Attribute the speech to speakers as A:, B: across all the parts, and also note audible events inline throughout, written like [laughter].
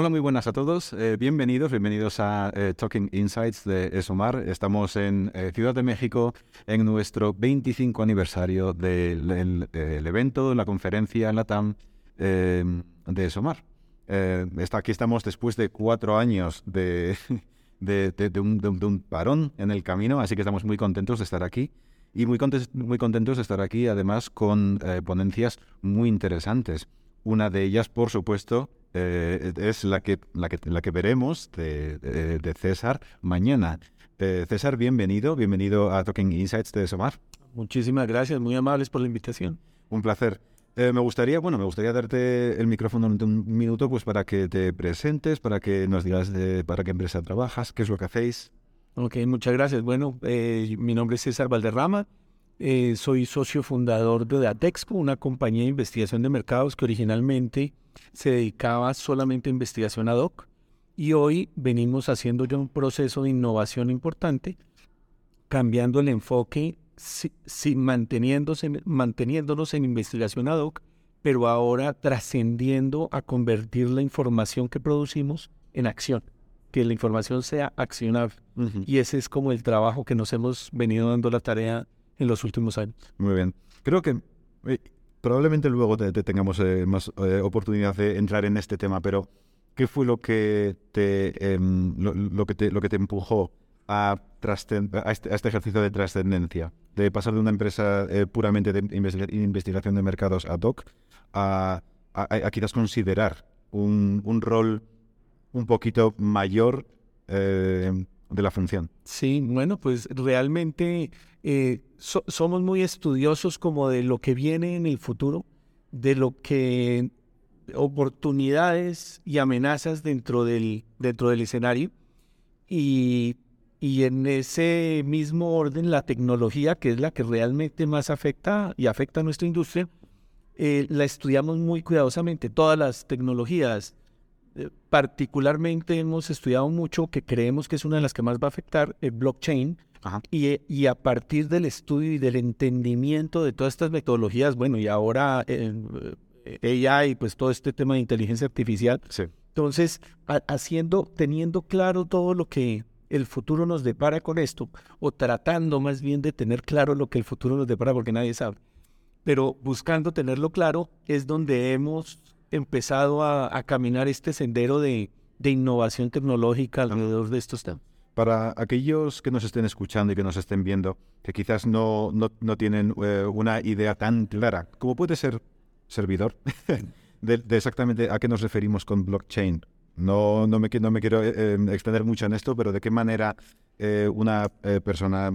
A: Hola, muy buenas a todos. Eh, bienvenidos, bienvenidos a eh, Talking Insights de ESOMAR. Estamos en eh, Ciudad de México en nuestro 25 aniversario del, evento, la conferencia en la TAM de ESOMAR. está, aquí estamos después de cuatro años [laughs] de, un, parón en el camino, así que estamos muy contentos de estar aquí. Y muy, muy contentos de estar aquí, además, con ponencias muy interesantes. Una de ellas, por supuesto, eh, es la que, la que, la que veremos de, de, César mañana. Eh, César, bienvenido, bienvenido a Talking Insights de Somar.
B: Muchísimas gracias, muy amables por la invitación.
A: Un placer. Eh, me gustaría, bueno, me gustaría darte el micrófono en un minuto, pues para que te presentes, para que nos digas de, para qué empresa trabajas, qué es lo que hacéis.
B: Ok, muchas gracias. Bueno, mi nombre es César Valderrama. soy socio fundador de Atexco, una compañía de investigación de mercados que originalmente se dedicaba solamente a investigación ad hoc y hoy venimos haciendo ya un proceso de innovación importante, cambiando el enfoque, manteniéndose, manteniéndonos en investigación ad hoc, pero ahora trascendiendo a convertir la información que producimos en acción, que la información sea accionable. Y ese es como el trabajo que nos hemos venido dando la tarea en los últimos años.
A: Muy bien. Creo que eh, probablemente luego te, tengamos eh, más eh, oportunidad de entrar en este tema, pero ¿qué fue lo que te, em, lo, que te, lo que te empujó a, este, a este, ejercicio de trascendencia? De pasar de una empresa eh, puramente de investigación de mercados ad hoc a, a, quizás considerar un, un, rol un poquito mayor de la función.
B: Sí, bueno, pues realmente eh, somos muy estudiosos como de lo que viene en el futuro, de lo que oportunidades y amenazas dentro del, dentro del escenario y, y en ese mismo orden la tecnología, que es la que realmente más afecta y afecta a nuestra industria, eh, la estudiamos muy cuidadosamente. Todas las tecnologías, particularmente hemos estudiado mucho que creemos que es una de las que más va a afectar el blockchain. Y, y, a partir del estudio y del entendimiento de todas estas metodologías, bueno, y ahora eh, AI, pues todo este tema de inteligencia artificial. Entonces, haciendo, teniendo claro todo lo que el futuro nos depara con esto, o tratando más bien de tener claro lo que el futuro nos depara, porque nadie sabe, pero buscando tenerlo claro, es donde hemos empezado a, caminar este sendero de, innovación tecnológica alrededor de estos temas.
A: Para aquellos que nos estén escuchando y que nos estén viendo, que quizás no, no, tienen eh, una idea tan clara, ¿cómo puede ser servidor [laughs] de, exactamente a qué nos referimos con blockchain? No, no, me, no me quiero eh, em, extender mucho en esto, pero ¿de qué manera eh, una persona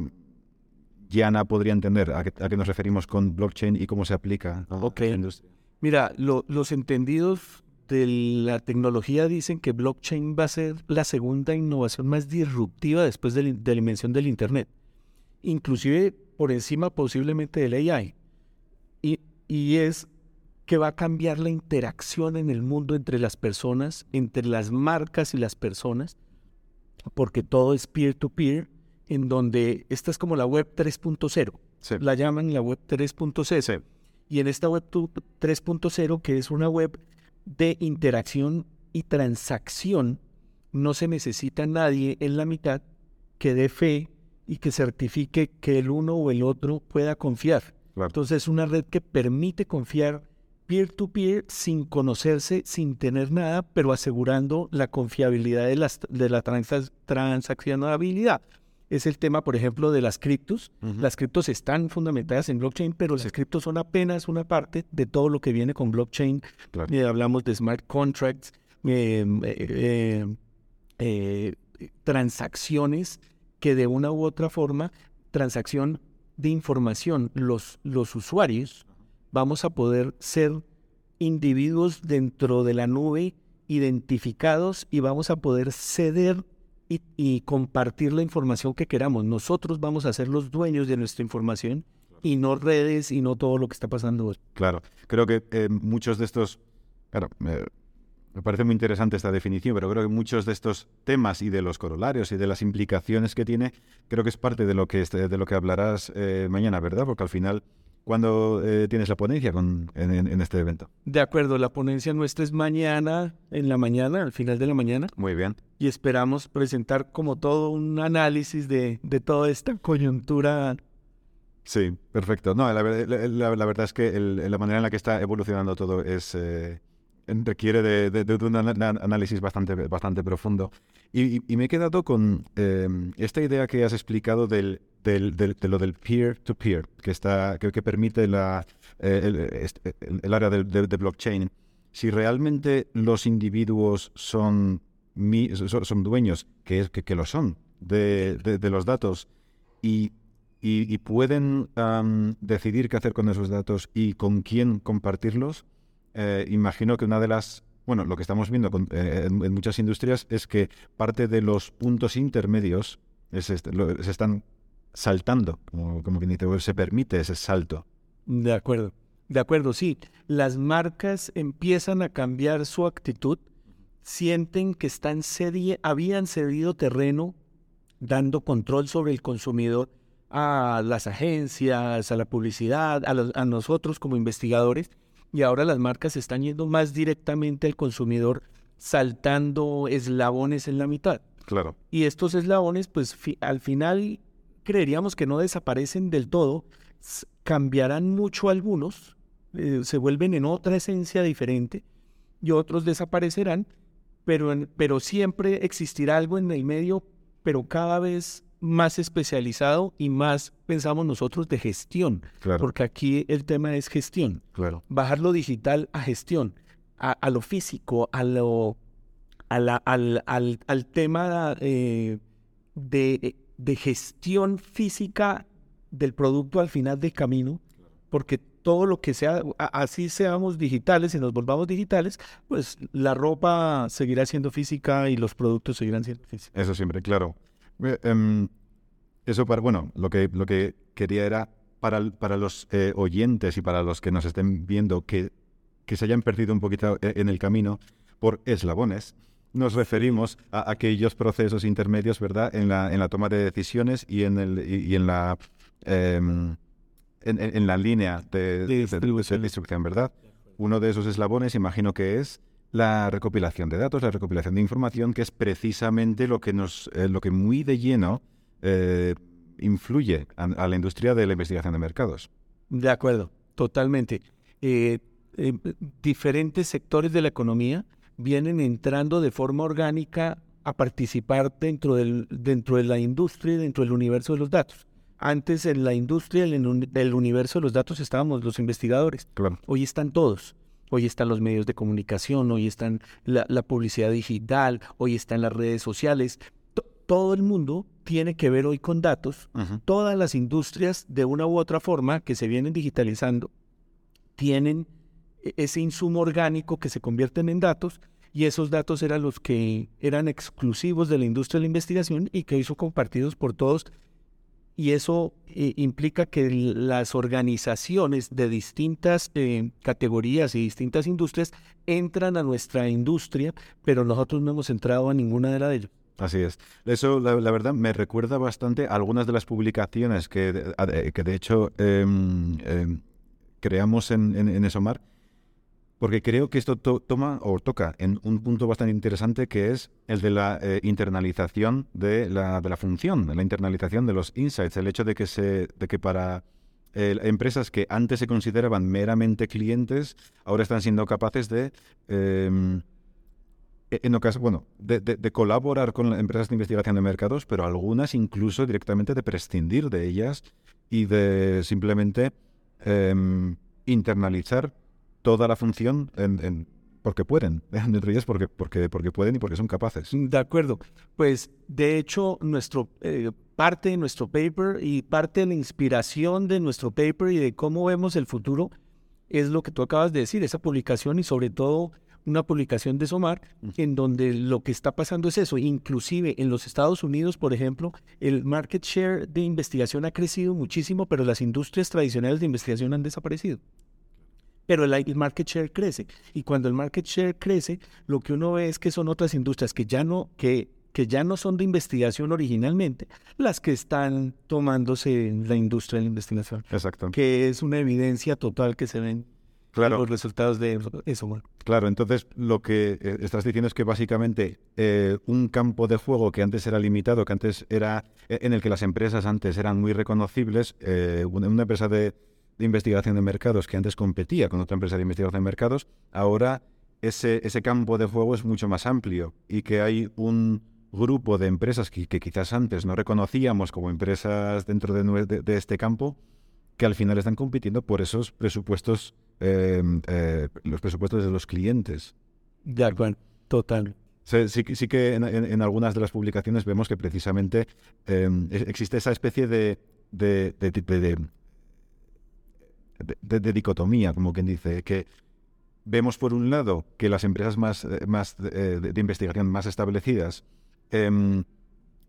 A: llana podría entender a qué, nos referimos con blockchain y cómo se aplica a la industria?
B: Mira, los entendidos de la tecnología dicen que blockchain va a ser la segunda innovación más disruptiva después de la, invención del Internet, inclusive por encima posiblemente del AI. Y, y es que va a cambiar la interacción en el mundo entre las personas, entre las marcas y las personas, porque todo es peer-to-peer, en donde esta es como la web 3.0. La llaman la web 3.0. Y en esta web 3.0, que es una web de interacción y transacción, no se necesita nadie en la mitad que dé fe y que certifique que el uno o el otro pueda confiar. Entonces es una red que permite confiar peer-to-peer sin conocerse, sin tener nada, pero asegurando la confiabilidad de, las, de la transaccionabilidad es el tema, por ejemplo, de las criptos. Las criptos están fundamentadas en blockchain, pero las criptos son apenas una parte de todo lo que viene con blockchain. Eh, hablamos de smart contracts, eh, eh, transacciones que de una u otra forma, transacción de información, los, los usuarios vamos a poder ser individuos dentro de la nube identificados y vamos a poder ceder y, compartir la información que queramos. Nosotros vamos a ser los dueños de nuestra información y no redes y no todo lo que está pasando.
A: Claro, creo que eh, muchos de estos, claro, me parece muy interesante esta definición, pero creo que muchos de estos temas y de los corolarios y de las implicaciones que tiene, creo que es parte de lo que, de lo que hablarás eh, mañana, ¿verdad? Porque al final ¿Cuándo eh, tienes la ponencia con, en, este evento?
B: De acuerdo, la ponencia nuestra es mañana, en la mañana, al final de la mañana.
A: Muy bien.
B: Y esperamos presentar como todo un análisis de, de toda esta coyuntura.
A: Sí, perfecto. No, la, verdad es que la manera en la que está evolucionando todo es... Eh, requiere de, un análisis bastante, bastante profundo. Y, me he quedado con em, esta idea que has explicado del, del, de lo del peer-to-peer, que, está, que, permite la, eh, el, área de, blockchain. Si realmente los individuos son, son, dueños, que, es, que, lo son, de, los datos y, y, pueden decidir qué hacer con esos datos y con quién compartirlos, eh, imagino que una de las bueno, lo que estamos viendo eh, en, muchas industrias es que parte de los puntos intermedios este, se están saltando, como, como quien se permite ese salto.
B: De acuerdo, de acuerdo, sí. Las marcas empiezan a cambiar su actitud, sienten que están habían cedido terreno dando control sobre el consumidor a las agencias, a la publicidad, a nosotros como investigadores, y ahora las marcas están yendo más directamente al consumidor, saltando eslabones en la mitad.
A: Claro.
B: Y estos eslabones, pues al final creeríamos que no desaparecen del todo, cambiarán mucho algunos, eh, se vuelven en otra esencia diferente y otros desaparecerán, pero, pero siempre existirá algo en el medio, pero cada vez más especializado y más pensamos nosotros de gestión, porque aquí el tema es gestión.
A: Claro.
B: Bajar lo digital a gestión, a, lo físico, a lo, al, al, tema eh, de, de, gestión física del producto al final del camino, porque todo lo que sea, así seamos digitales y nos volvamos digitales, pues la ropa seguirá siendo física y los productos seguirán siendo físicos.
A: Eso siempre, claro. Em, eso para, bueno, lo que, lo que quería era para, para los eh, oyentes y para los que nos estén viendo que, que se hayan perdido un poquito eh, en el camino por eslabones, nos referimos a aquellos procesos intermedios, ¿verdad?, en la, en la toma de decisiones y en, el, y, en la... Em, en, la línea de, distribución, ¿verdad? Uno de esos eslabones, imagino que es la recopilación de datos, la recopilación de información, que es precisamente lo que nos, eh, lo que muy de lleno eh, influye a, la industria de la investigación de mercados.
B: De acuerdo, totalmente. Eh, diferentes sectores de la economía vienen entrando de forma orgánica a participar dentro, del, dentro de la industria y dentro del universo de los datos. Antes en la industria, en el universo de los datos estábamos los investigadores. Hoy están todos. Hoy están los medios de comunicación, hoy están la, publicidad digital, hoy están las redes sociales. todo el mundo tiene que ver hoy con datos. Todas las industrias, de una u otra forma, que se vienen digitalizando, tienen ese insumo orgánico que se convierten en datos y esos datos eran los que eran exclusivos de la industria de la investigación y que hizo compartidos por todos y eso eh, implica que las organizaciones de distintas eh, categorías y distintas industrias entran a nuestra industria, pero nosotros no hemos entrado a ninguna de las de ellas.
A: Así es. Eso, la, verdad, me recuerda bastante algunas de las publicaciones que, de hecho em, em, creamos en, en Esomar porque creo que esto toma o toca en un punto bastante interesante que es el de la eh, internalización de la, de la función, la internalización de los insights, el hecho de que, se, de que para eh, empresas que antes se consideraban meramente clientes, ahora están siendo capaces de... Em, e, bueno, de, de, colaborar con empresas de investigación de mercados, pero algunas incluso directamente de prescindir de ellas y de simplemente em, internalizar toda la función en, porque pueden, [laughs] entre ellas porque, porque, porque pueden y porque son capaces.
B: De acuerdo. Pues de hecho, nuestro eh, parte de nuestro paper y parte de la inspiración de nuestro paper y de cómo vemos el futuro es lo que tú acabas de decir, esa publicación y sobre todo una publicación de Somar en donde lo que está pasando es eso. Inclusive en los Estados Unidos, por ejemplo, el market share de investigación ha crecido muchísimo, pero las industrias tradicionales de investigación han desaparecido pero el market share crece. Y cuando el market share crece, lo que uno ve es que son otras industrias que ya no, que que ya no son de investigación originalmente, las que están tomándose en la industria de la investigación.
A: Exacto.
B: Que es una evidencia total que se ven
A: Claro.
B: los resultados de eso. bueno.
A: Claro, entonces lo que eh, estás diciendo es que básicamente eh, un campo de juego que antes era limitado, que antes era eh, en el que las empresas antes eran muy reconocibles, eh, una, una empresa de, de investigación de mercados que antes competía con otra empresa de investigación de mercados, ahora ese, ese campo de juego es mucho más amplio y que hay un grupo de empresas que, que quizás antes no reconocíamos como empresas dentro de, de- de este campo que al final están compitiendo por esos presupuestos, eh, eh, los presupuestos de los clientes.
B: De acuerdo, total.
A: Sí, sí, que- sí que en, en- en algunas de las publicaciones vemos que precisamente eh, e- existe esa especie de, de, de, dicotomía, como quien dice, que vemos por un lado que las empresas más, eh, más eh, de, investigación más establecidas em,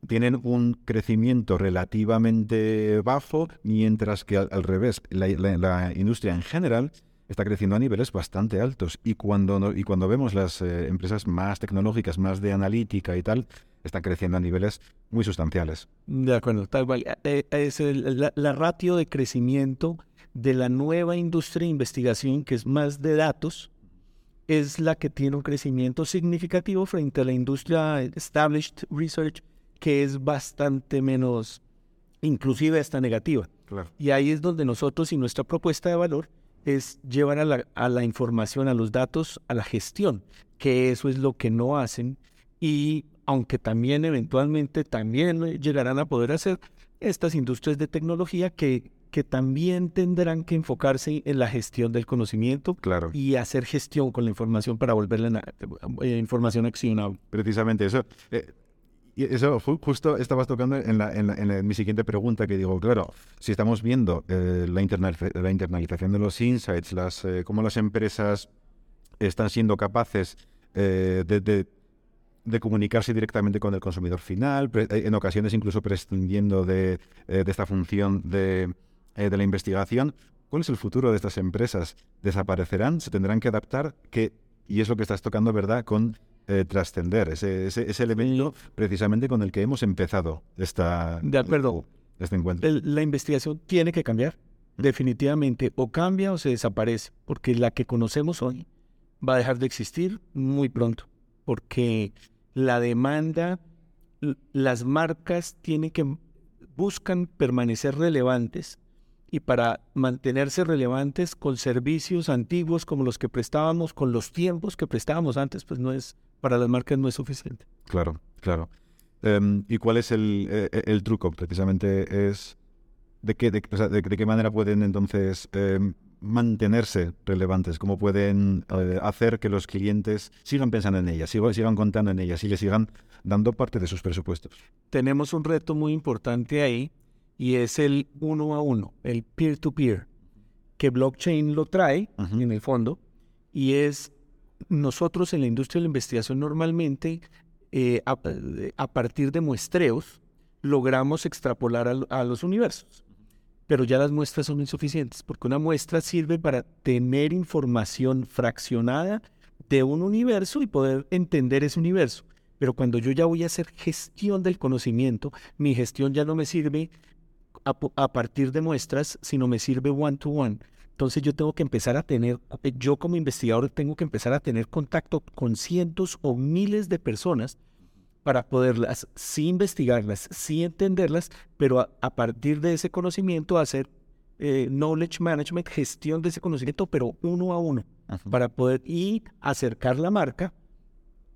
A: tienen un crecimiento relativamente bajo, mientras que al, revés, la, industria en general está creciendo a niveles bastante altos. Y cuando, y cuando vemos las eh, empresas más tecnológicas, más de analítica y tal, están creciendo a niveles muy sustanciales.
B: De acuerdo, tal cual. Es la, la ratio de crecimiento de la nueva industria de investigación, que es más de datos, es la que tiene un crecimiento significativo frente a la industria established research, que es bastante menos, inclusive hasta negativa.
A: Claro.
B: Y ahí es donde nosotros y nuestra propuesta de valor es llevar a la, a la información, a los datos, a la gestión, que eso es lo que no hacen y aunque también eventualmente también llegarán a poder hacer estas industrias de tecnología que, que también tendrán que enfocarse en la gestión del conocimiento
A: Claro.
B: y hacer gestión con la información para volverla eh, información accionable.
A: Precisamente eso. eh, eso ju- justo estabas tocando en, la- en la- en la- en mi siguiente pregunta, que digo, claro, si estamos viendo eh, la, internaliza- la internalización de los insights, las, eh, cómo las empresas están siendo capaces eh, de, de- de comunicarse directamente con el consumidor final, en ocasiones incluso prescindiendo de, de esta función de, eh, de la investigación. ¿Cuál es el futuro de estas empresas? ¿Desaparecerán? ¿Se tendrán que adaptar? ¿Qué, y es lo que estás tocando, ¿verdad? Con eh, trascender, ese, ese, ese elemento precisamente con el que hemos empezado esta,
B: De acuerdo.
A: este encuentro.
B: El- la investigación tiene que cambiar, definitivamente, o cambia o se desaparece, porque la que conocemos hoy va a dejar de existir muy pronto, porque la demanda, las marcas tienen que buscan permanecer relevantes y para mantenerse relevantes con servicios antiguos como los que prestábamos, con los tiempos que prestábamos antes, pues no es para las marcas no es suficiente.
A: Claro, claro. Em, ¿Y cuál es el, eh, el truco? Precisamente es de qué, de, o sea, de- de qué manera pueden entonces em, mantenerse relevantes, cómo pueden eh, hacer que los clientes sigan pensando en ellas, sigan, sigan contando en ellas y les sigan dando parte de sus presupuestos.
B: tenemos un reto muy importante ahí y es el uno a uno, el peer-to-peer, que blockchain lo trae en el fondo y es nosotros en la industria de la investigación normalmente eh, a, eh, a partir de muestreos logramos extrapolar a, los universos. Pero ya las muestras son insuficientes porque una muestra sirve para tener información fraccionada de un universo y poder entender ese universo. Pero cuando yo ya voy a hacer gestión del conocimiento, mi gestión ya no me sirve a, partir de muestras, sino me sirve one to one. Entonces yo tengo que empezar a tener, eh, yo como investigador tengo que empezar a tener contacto con cientos o miles de personas para poderlas, sí investigarlas, sí entenderlas, pero a, a partir de ese conocimiento hacer eh, knowledge management, gestión de ese conocimiento, pero uno a uno, para poder y acercar la marca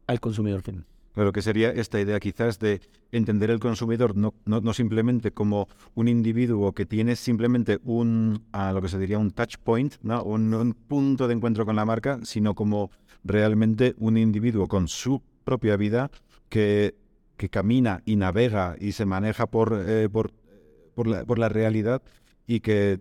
B: al consumidor final.
A: Claro que sería esta idea quizás de entender el consumidor no, no, no simplemente como un individuo que tiene simplemente un, a lo que se diría un touch point, ¿no? un, un punto de encuentro con la marca, sino como realmente un individuo con su propia vida que, que camina y navega y se maneja por, eh, por, por, la, por la realidad y que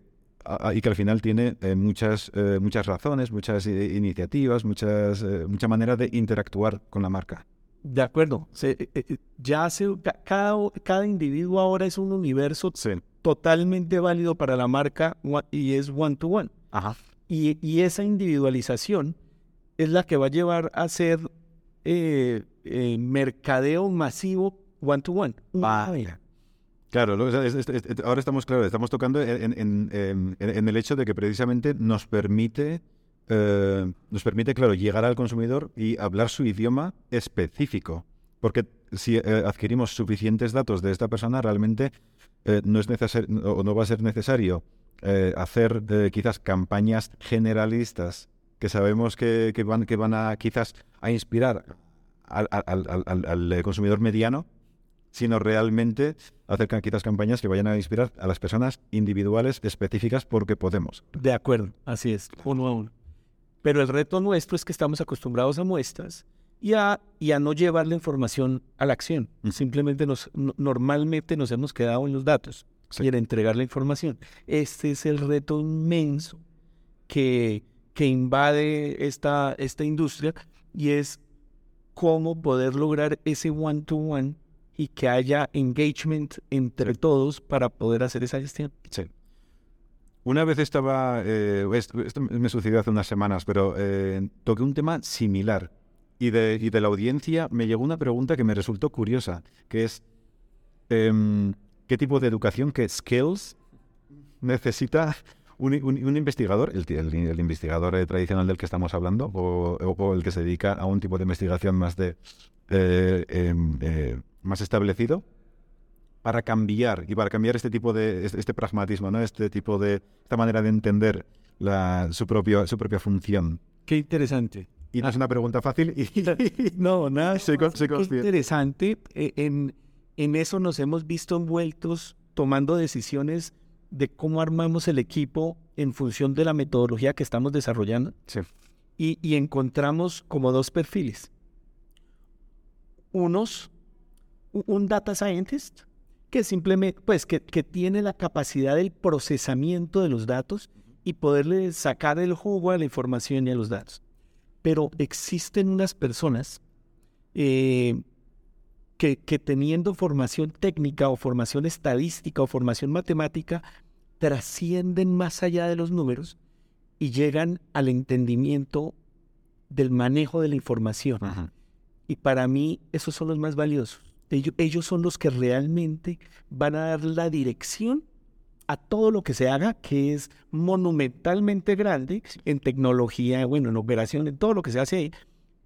A: y que al final tiene eh, muchas, eh, muchas razones, muchas iniciativas, muchas, eh, mucha manera de interactuar con la marca.
B: De acuerdo. Se- eh, eh, ya se, ca- cada, cada individuo ahora es un universo
A: Sí.
B: totalmente válido para la marca y es one to one.
A: Ajá.
B: Y, y esa individualización es la que va a llevar a ser eh, eh, mercadeo masivo one-to-one.
A: Claro, lo- es- es- es- ahora estamos, claro, estamos tocando en, en- en- en el hecho de que precisamente nos permite, eh, nos permite, claro, llegar al consumidor y hablar su idioma específico. Porque si eh, adquirimos suficientes datos de esta persona, realmente eh, no es necesario o no va a ser necesario hacer quizás campañas generalistas que sabemos que, que van, que van a quizás a inspirar al, al- al- al- consumidor mediano, sino realmente hacer quizás campañas que vayan a inspirar a las personas individuales específicas porque podemos.
B: De acuerdo, así es, uno a uno. Pero el reto nuestro es que estamos acostumbrados a muestras y a, y a no llevar la información a la acción.
A: Ujú.
B: Simplemente nos, no- normalmente nos hemos quedado en los datos
A: Sí.
B: y en entregar la información. Este es el reto inmenso que, que invade esta, esta industria y es cómo poder lograr ese one-to-one y que haya engagement entre todos para poder hacer esa gestión.
A: Sí. Una vez estaba, eh, esto, me sucedió hace unas semanas, pero eh, toqué un tema similar y de, y de la audiencia me llegó una pregunta que me resultó curiosa, que es em, ¿qué tipo de educación, qué skills necesita un, un- investigador, el, el- investigador eh, tradicional del que estamos hablando, o, o- el que se dedica a un tipo de investigación más de em, más establecido? Para cambiar y para cambiar este tipo de este, este pragmatismo, ¿no? Este tipo de esta manera de entender la, su propia su propia función.
B: Qué interesante.
A: Y no es una pregunta fácil y [laughs]
B: No, nada. [laughs]
A: Soy con- soy
B: Qué interesante. eh, En, en eso nos hemos visto envueltos tomando decisiones de cómo armamos el equipo en función de la metodología que estamos desarrollando
A: sí,
B: y, y encontramos como dos perfiles. Unos, un data scientist que simplemente, pues, que, que tiene la capacidad del procesamiento de los datos y poderle sacar el jugo a la información y a los datos. Pero existen unas personas eh, que, que teniendo formación técnica o formación estadística o formación matemática, trascienden más allá de los números y llegan al entendimiento del manejo de la información. Y para mí, esos son los más valiosos. Ellos, ellos son los que realmente van a dar la dirección a todo lo que se haga, que es monumentalmente grande en tecnología, bueno, en operación, en todo lo que se hace ahí.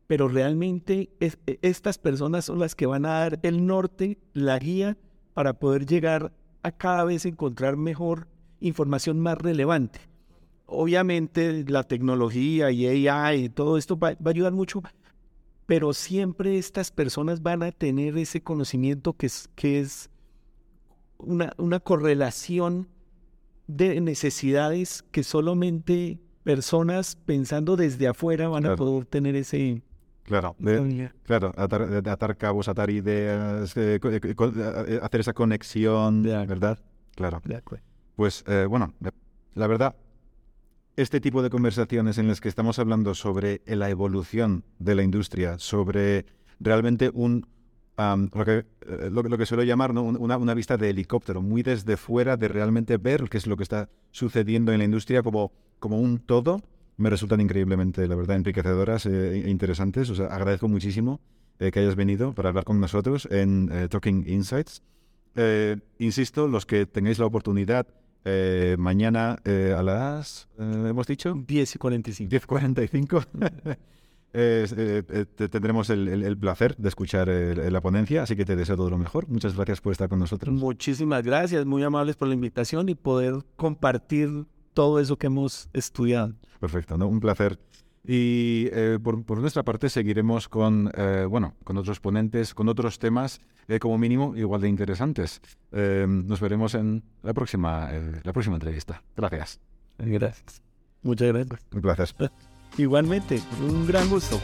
B: Pero realmente es- e- estas personas son las que van a dar el norte, la guía, para poder llegar a cada vez encontrar mejor información más relevante. Obviamente la tecnología y AI y todo esto va, va a ayudar mucho, pero siempre estas personas van a tener ese conocimiento que es, que es una, una correlación de necesidades que solamente personas pensando desde afuera van a poder tener ese...
A: claro, de- claro, atar, de atar cabos, atar ideas, eh, eh, eh, hacer esa conexión. ¿verdad? Claro. Pues eh, bueno, la verdad, este tipo de conversaciones en las que estamos hablando sobre la evolución de la industria, sobre realmente un am, lo, que, lo, que- lo que suelo llamar ¿no? Un- una, una vista de helicóptero, muy desde fuera de realmente ver qué es lo que está sucediendo en la industria como, como un todo, me resultan increíblemente, la verdad, enriquecedoras eh, e interesantes. O sea, agradezco muchísimo eh, que hayas venido para hablar con nosotros en Talking Insights. Insisto, los que tengáis la oportunidad, eh, mañana eh, a las, eh, hemos dicho,
B: 10 y 45.
A: 10.45, eh, eh, eh, te- tendremos el, el- el placer de escuchar la ponencia, así que te deseo todo lo mejor. Muchas gracias por estar con nosotros.
B: Muchísimas gracias, muy amables por la invitación y poder compartir todo eso que hemos estudiado.
A: Perfecto, ¿no? un placer. Y eh, por, por nuestra parte seguiremos con, eh, bueno, con otros ponentes, con otros temas, eh, como mínimo, igual de interesantes. Eh, nos veremos en la próxima, eh, la próxima entrevista. Gracias.
B: Gracias. Muchas gracias.
A: Placer. [laughs]
B: Igualmente, un gran gusto.